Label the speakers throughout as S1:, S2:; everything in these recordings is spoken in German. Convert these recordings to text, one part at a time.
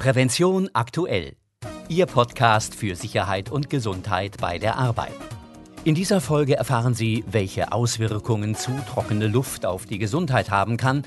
S1: Prävention aktuell. Ihr Podcast für Sicherheit und Gesundheit bei der Arbeit. In dieser Folge erfahren Sie, welche Auswirkungen zu trockene Luft auf die Gesundheit haben kann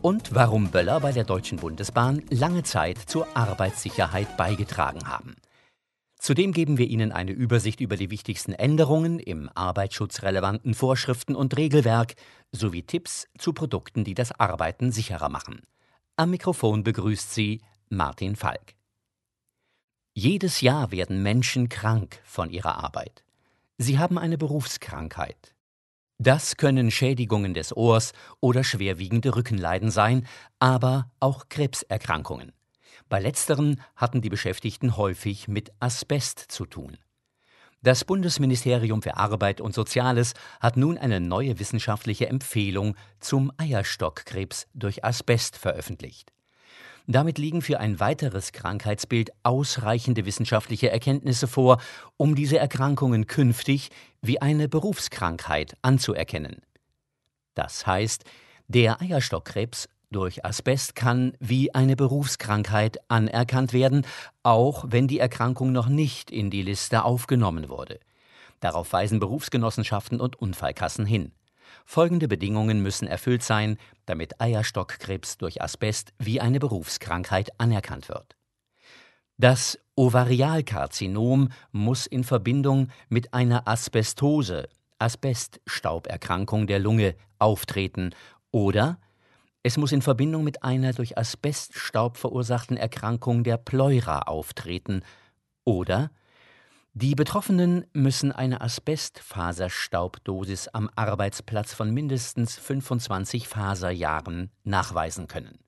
S1: und warum Böller bei der Deutschen Bundesbahn lange Zeit zur Arbeitssicherheit beigetragen haben. Zudem geben wir Ihnen eine Übersicht über die wichtigsten Änderungen im arbeitsschutzrelevanten Vorschriften und Regelwerk sowie Tipps zu Produkten, die das Arbeiten sicherer machen. Am Mikrofon begrüßt Sie Martin Falk. Jedes Jahr werden Menschen krank von ihrer Arbeit. Sie haben eine Berufskrankheit. Das können Schädigungen des Ohrs oder schwerwiegende Rückenleiden sein, aber auch Krebserkrankungen. Bei letzteren hatten die Beschäftigten häufig mit Asbest zu tun. Das Bundesministerium für Arbeit und Soziales hat nun eine neue wissenschaftliche Empfehlung zum Eierstockkrebs durch Asbest veröffentlicht. Damit liegen für ein weiteres Krankheitsbild ausreichende wissenschaftliche Erkenntnisse vor, um diese Erkrankungen künftig wie eine Berufskrankheit anzuerkennen. Das heißt, der Eierstockkrebs durch Asbest kann wie eine Berufskrankheit anerkannt werden, auch wenn die Erkrankung noch nicht in die Liste aufgenommen wurde. Darauf weisen Berufsgenossenschaften und Unfallkassen hin. Folgende Bedingungen müssen erfüllt sein, damit Eierstockkrebs durch Asbest wie eine Berufskrankheit anerkannt wird. Das Ovarialkarzinom muss in Verbindung mit einer Asbestose, Asbeststauberkrankung der Lunge, auftreten oder es muss in Verbindung mit einer durch Asbeststaub verursachten Erkrankung der Pleura auftreten oder die Betroffenen müssen eine Asbestfaserstaubdosis am Arbeitsplatz von mindestens 25 Faserjahren nachweisen können.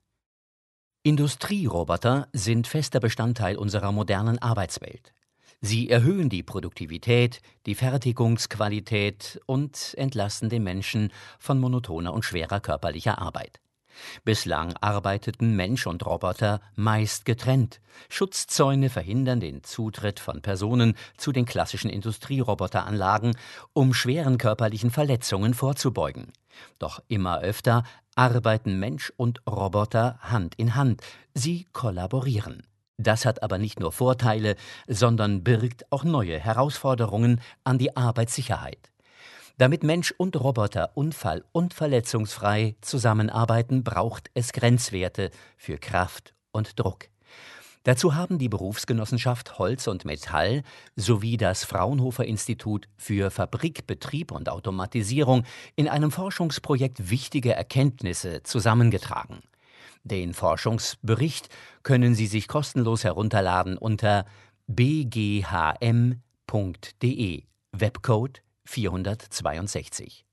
S1: Industrieroboter sind fester Bestandteil unserer modernen Arbeitswelt. Sie erhöhen die Produktivität, die Fertigungsqualität und entlasten den Menschen von monotoner und schwerer körperlicher Arbeit. Bislang arbeiteten Mensch und Roboter meist getrennt. Schutzzäune verhindern den Zutritt von Personen zu den klassischen Industrieroboteranlagen, um schweren körperlichen Verletzungen vorzubeugen. Doch immer öfter arbeiten Mensch und Roboter Hand in Hand. Sie kollaborieren. Das hat aber nicht nur Vorteile, sondern birgt auch neue Herausforderungen an die Arbeitssicherheit. Damit Mensch und Roboter unfall- und verletzungsfrei zusammenarbeiten, braucht es Grenzwerte für Kraft und Druck. Dazu haben die Berufsgenossenschaft Holz und Metall sowie das Fraunhofer Institut für Fabrikbetrieb und Automatisierung in einem Forschungsprojekt wichtige Erkenntnisse zusammengetragen. Den Forschungsbericht können Sie sich kostenlos herunterladen unter bghm.de Webcode 462.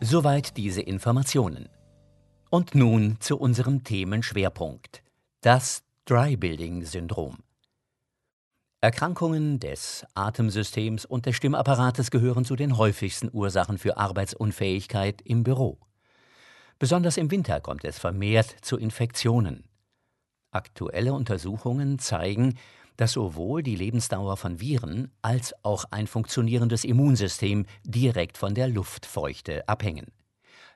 S1: Soweit diese Informationen. Und nun zu unserem Themenschwerpunkt, das Dry Building Syndrom. Erkrankungen des Atemsystems und des Stimmapparates gehören zu den häufigsten Ursachen für Arbeitsunfähigkeit im Büro. Besonders im Winter kommt es vermehrt zu Infektionen. Aktuelle Untersuchungen zeigen, dass sowohl die Lebensdauer von Viren als auch ein funktionierendes Immunsystem direkt von der Luftfeuchte abhängen.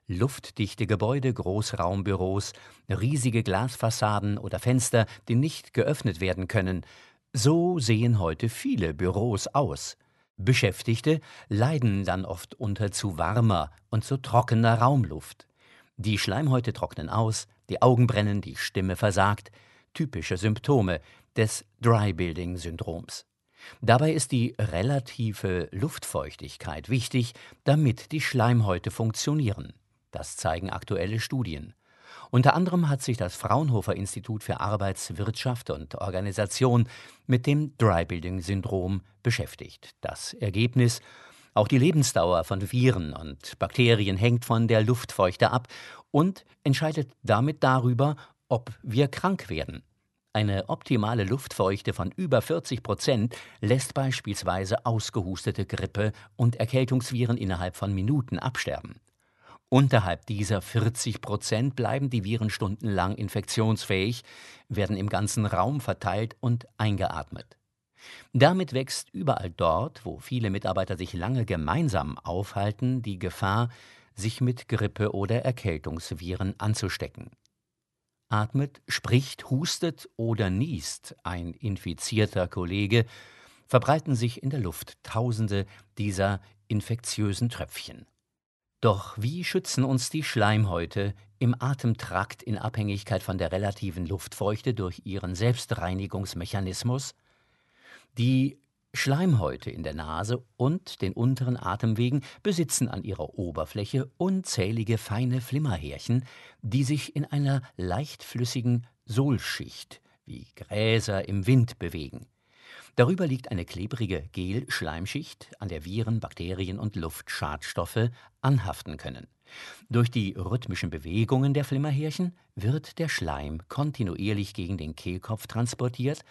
S1: Luftdichte Gebäude, Großraumbüros, riesige Glasfassaden oder Fenster, die nicht geöffnet werden können, so sehen heute viele Büros aus. Beschäftigte leiden dann oft unter zu warmer und zu trockener Raumluft. Die Schleimhäute trocknen aus, die Augen brennen, die Stimme versagt, typische Symptome, des Dry Building Syndroms. Dabei ist die relative Luftfeuchtigkeit wichtig, damit die Schleimhäute funktionieren. Das zeigen aktuelle Studien. Unter anderem hat sich das Fraunhofer Institut für Arbeitswirtschaft und Organisation mit dem Dry Building Syndrom beschäftigt. Das Ergebnis auch die Lebensdauer von Viren und Bakterien hängt von der Luftfeuchte ab und entscheidet damit darüber, ob wir krank werden. Eine optimale Luftfeuchte von über 40 Prozent lässt beispielsweise ausgehustete Grippe und Erkältungsviren innerhalb von Minuten absterben. Unterhalb dieser 40 Prozent bleiben die Viren stundenlang infektionsfähig, werden im ganzen Raum verteilt und eingeatmet. Damit wächst überall dort, wo viele Mitarbeiter sich lange gemeinsam aufhalten, die Gefahr, sich mit Grippe oder Erkältungsviren anzustecken. Atmet, spricht, hustet oder niest ein infizierter Kollege, verbreiten sich in der Luft Tausende dieser infektiösen Tröpfchen. Doch wie schützen uns die Schleimhäute im Atemtrakt in Abhängigkeit von der relativen Luftfeuchte durch ihren Selbstreinigungsmechanismus? Die Schleimhäute in der Nase und den unteren Atemwegen besitzen an ihrer Oberfläche unzählige feine Flimmerhärchen, die sich in einer leichtflüssigen Sohlschicht wie Gräser im Wind bewegen. Darüber liegt eine klebrige Gel-Schleimschicht, an der Viren, Bakterien und Luftschadstoffe anhaften können. Durch die rhythmischen Bewegungen der Flimmerhärchen wird der Schleim kontinuierlich gegen den Kehlkopf transportiert,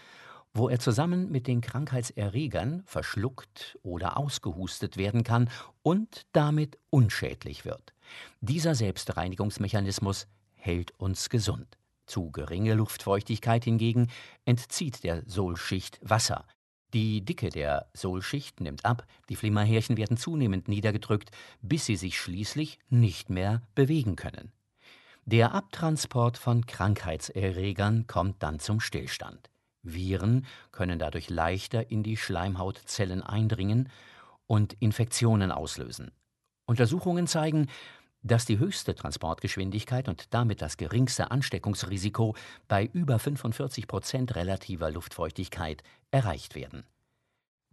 S1: wo er zusammen mit den Krankheitserregern verschluckt oder ausgehustet werden kann und damit unschädlich wird. Dieser Selbstreinigungsmechanismus hält uns gesund. Zu geringe Luftfeuchtigkeit hingegen entzieht der Sohlschicht Wasser. Die Dicke der Sohlschicht nimmt ab, die Flimmerhärchen werden zunehmend niedergedrückt, bis sie sich schließlich nicht mehr bewegen können. Der Abtransport von Krankheitserregern kommt dann zum Stillstand. Viren können dadurch leichter in die Schleimhautzellen eindringen und Infektionen auslösen. Untersuchungen zeigen, dass die höchste Transportgeschwindigkeit und damit das geringste Ansteckungsrisiko bei über 45 Prozent relativer Luftfeuchtigkeit erreicht werden.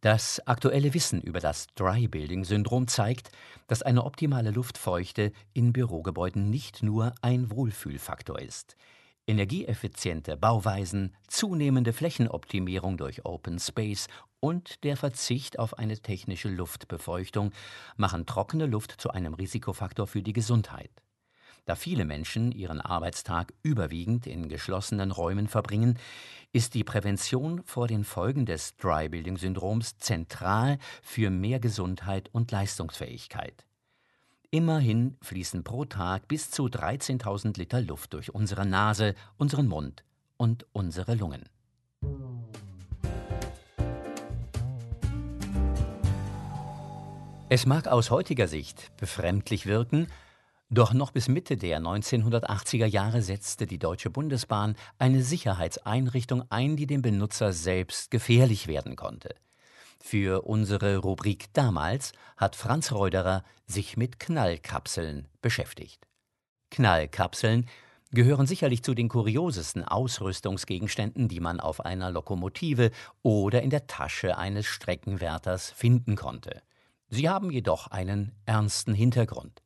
S1: Das aktuelle Wissen über das Dry-Building-Syndrom zeigt, dass eine optimale Luftfeuchte in Bürogebäuden nicht nur ein Wohlfühlfaktor ist. Energieeffiziente Bauweisen, zunehmende Flächenoptimierung durch Open Space und der Verzicht auf eine technische Luftbefeuchtung machen trockene Luft zu einem Risikofaktor für die Gesundheit. Da viele Menschen ihren Arbeitstag überwiegend in geschlossenen Räumen verbringen, ist die Prävention vor den Folgen des Dry-Building-Syndroms zentral für mehr Gesundheit und Leistungsfähigkeit. Immerhin fließen pro Tag bis zu 13.000 Liter Luft durch unsere Nase, unseren Mund und unsere Lungen. Es mag aus heutiger Sicht befremdlich wirken, doch noch bis Mitte der 1980er Jahre setzte die Deutsche Bundesbahn eine Sicherheitseinrichtung ein, die dem Benutzer selbst gefährlich werden konnte. Für unsere Rubrik damals hat Franz Reuderer sich mit Knallkapseln beschäftigt. Knallkapseln gehören sicherlich zu den kuriosesten Ausrüstungsgegenständen, die man auf einer Lokomotive oder in der Tasche eines Streckenwärters finden konnte. Sie haben jedoch einen ernsten Hintergrund.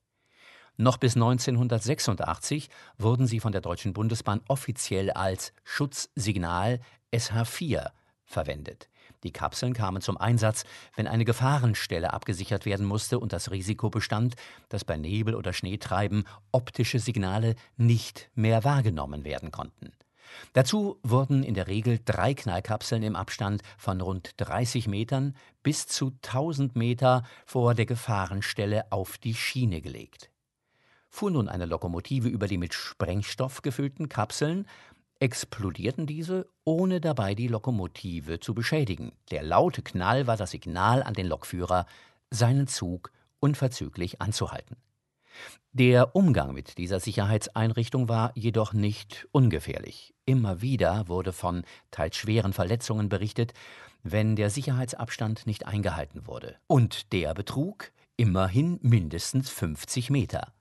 S1: Noch bis 1986 wurden sie von der Deutschen Bundesbahn offiziell als Schutzsignal SH4 verwendet. Die Kapseln kamen zum Einsatz, wenn eine Gefahrenstelle abgesichert werden musste und das Risiko bestand, dass bei Nebel oder Schneetreiben optische Signale nicht mehr wahrgenommen werden konnten. Dazu wurden in der Regel drei Knallkapseln im Abstand von rund 30 Metern bis zu 1000 Meter vor der Gefahrenstelle auf die Schiene gelegt. Fuhr nun eine Lokomotive über die mit Sprengstoff gefüllten Kapseln, explodierten diese, ohne dabei die Lokomotive zu beschädigen. Der laute Knall war das Signal an den Lokführer, seinen Zug unverzüglich anzuhalten. Der Umgang mit dieser Sicherheitseinrichtung war jedoch nicht ungefährlich. Immer wieder wurde von teils schweren Verletzungen berichtet, wenn der Sicherheitsabstand nicht eingehalten wurde. Und der betrug immerhin mindestens 50 Meter.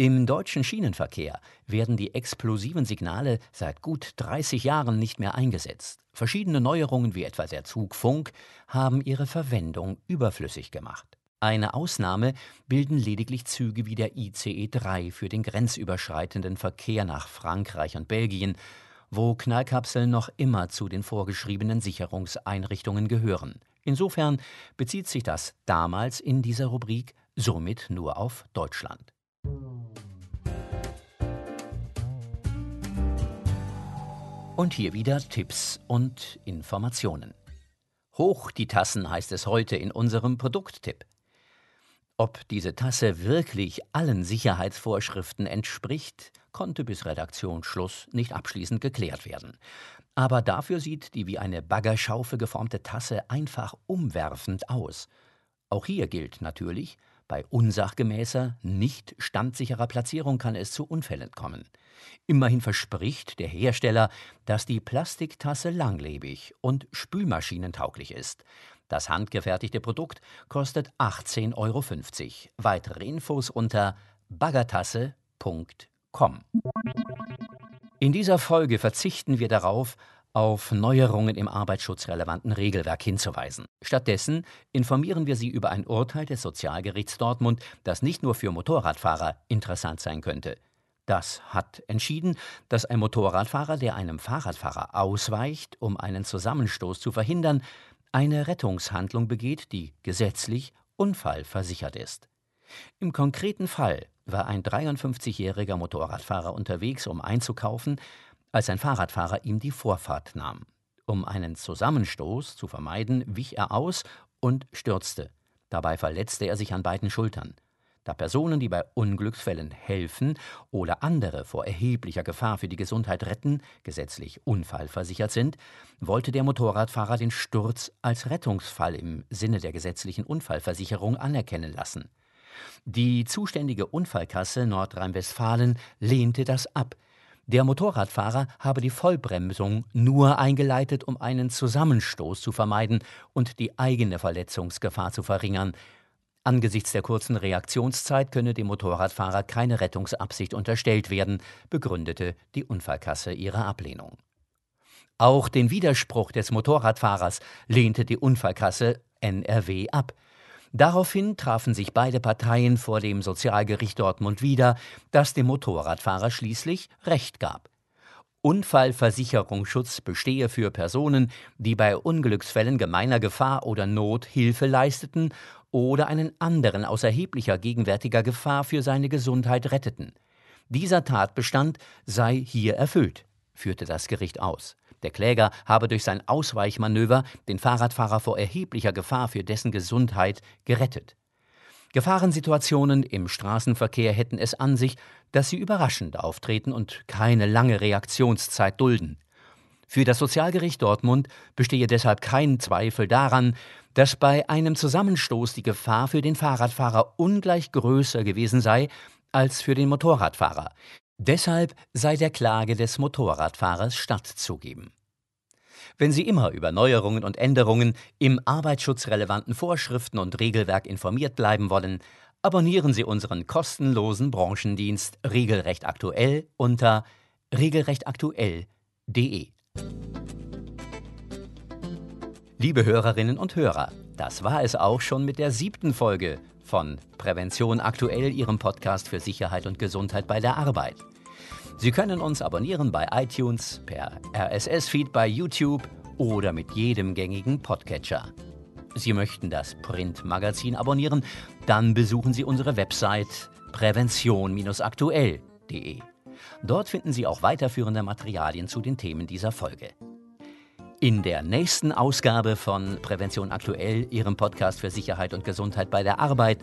S1: Im deutschen Schienenverkehr werden die explosiven Signale seit gut 30 Jahren nicht mehr eingesetzt. Verschiedene Neuerungen wie etwa der Zugfunk haben ihre Verwendung überflüssig gemacht. Eine Ausnahme bilden lediglich Züge wie der ICE 3 für den grenzüberschreitenden Verkehr nach Frankreich und Belgien, wo Knallkapseln noch immer zu den vorgeschriebenen Sicherungseinrichtungen gehören. Insofern bezieht sich das damals in dieser Rubrik somit nur auf Deutschland. Und hier wieder Tipps und Informationen. Hoch die Tassen heißt es heute in unserem Produkttipp. Ob diese Tasse wirklich allen Sicherheitsvorschriften entspricht, konnte bis Redaktionsschluss nicht abschließend geklärt werden. Aber dafür sieht die wie eine Baggerschaufel geformte Tasse einfach umwerfend aus. Auch hier gilt natürlich, Bei unsachgemäßer, nicht standsicherer Platzierung kann es zu Unfällen kommen. Immerhin verspricht der Hersteller, dass die Plastiktasse langlebig und spülmaschinentauglich ist. Das handgefertigte Produkt kostet 18,50 Euro. Weitere Infos unter baggertasse.com. In dieser Folge verzichten wir darauf, auf Neuerungen im arbeitsschutzrelevanten Regelwerk hinzuweisen. Stattdessen informieren wir Sie über ein Urteil des Sozialgerichts Dortmund, das nicht nur für Motorradfahrer interessant sein könnte. Das hat entschieden, dass ein Motorradfahrer, der einem Fahrradfahrer ausweicht, um einen Zusammenstoß zu verhindern, eine Rettungshandlung begeht, die gesetzlich unfallversichert ist. Im konkreten Fall war ein 53-jähriger Motorradfahrer unterwegs, um einzukaufen, als ein Fahrradfahrer ihm die Vorfahrt nahm. Um einen Zusammenstoß zu vermeiden, wich er aus und stürzte. Dabei verletzte er sich an beiden Schultern. Da Personen, die bei Unglücksfällen helfen oder andere vor erheblicher Gefahr für die Gesundheit retten, gesetzlich unfallversichert sind, wollte der Motorradfahrer den Sturz als Rettungsfall im Sinne der gesetzlichen Unfallversicherung anerkennen lassen. Die zuständige Unfallkasse Nordrhein-Westfalen lehnte das ab. Der Motorradfahrer habe die Vollbremsung nur eingeleitet, um einen Zusammenstoß zu vermeiden und die eigene Verletzungsgefahr zu verringern. Angesichts der kurzen Reaktionszeit könne dem Motorradfahrer keine Rettungsabsicht unterstellt werden, begründete die Unfallkasse ihre Ablehnung. Auch den Widerspruch des Motorradfahrers lehnte die Unfallkasse NRW ab. Daraufhin trafen sich beide Parteien vor dem Sozialgericht Dortmund wieder, das dem Motorradfahrer schließlich Recht gab. Unfallversicherungsschutz bestehe für Personen, die bei Unglücksfällen gemeiner Gefahr oder Not Hilfe leisteten oder einen anderen aus erheblicher gegenwärtiger Gefahr für seine Gesundheit retteten. Dieser Tatbestand sei hier erfüllt, führte das Gericht aus. Der Kläger habe durch sein Ausweichmanöver den Fahrradfahrer vor erheblicher Gefahr für dessen Gesundheit gerettet. Gefahrensituationen im Straßenverkehr hätten es an sich, dass sie überraschend auftreten und keine lange Reaktionszeit dulden. Für das Sozialgericht Dortmund bestehe deshalb kein Zweifel daran, dass bei einem Zusammenstoß die Gefahr für den Fahrradfahrer ungleich größer gewesen sei als für den Motorradfahrer. Deshalb sei der Klage des Motorradfahrers stattzugeben. Wenn Sie immer über Neuerungen und Änderungen im arbeitsschutzrelevanten Vorschriften und Regelwerk informiert bleiben wollen, abonnieren Sie unseren kostenlosen Branchendienst Regelrecht aktuell unter regelrechtaktuell.de. Liebe Hörerinnen und Hörer, das war es auch schon mit der siebten Folge von Prävention aktuell, Ihrem Podcast für Sicherheit und Gesundheit bei der Arbeit. Sie können uns abonnieren bei iTunes, per RSS-Feed bei YouTube oder mit jedem gängigen Podcatcher. Sie möchten das Printmagazin abonnieren? Dann besuchen Sie unsere Website prävention-aktuell.de. Dort finden Sie auch weiterführende Materialien zu den Themen dieser Folge. In der nächsten Ausgabe von Prävention aktuell, Ihrem Podcast für Sicherheit und Gesundheit bei der Arbeit,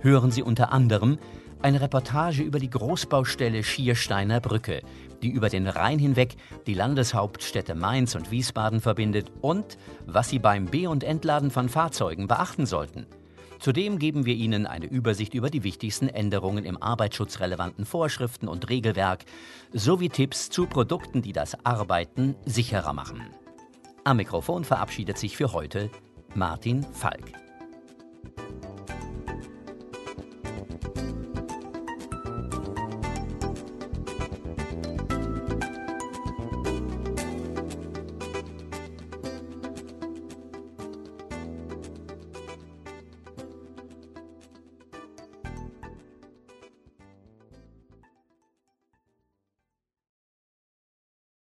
S1: hören Sie unter anderem eine Reportage über die Großbaustelle Schiersteiner Brücke, die über den Rhein hinweg die Landeshauptstädte Mainz und Wiesbaden verbindet und was Sie beim Be- und Entladen von Fahrzeugen beachten sollten. Zudem geben wir Ihnen eine Übersicht über die wichtigsten Änderungen im arbeitsschutzrelevanten Vorschriften und Regelwerk sowie Tipps zu Produkten, die das Arbeiten sicherer machen. Am Mikrofon verabschiedet sich für heute Martin Falk.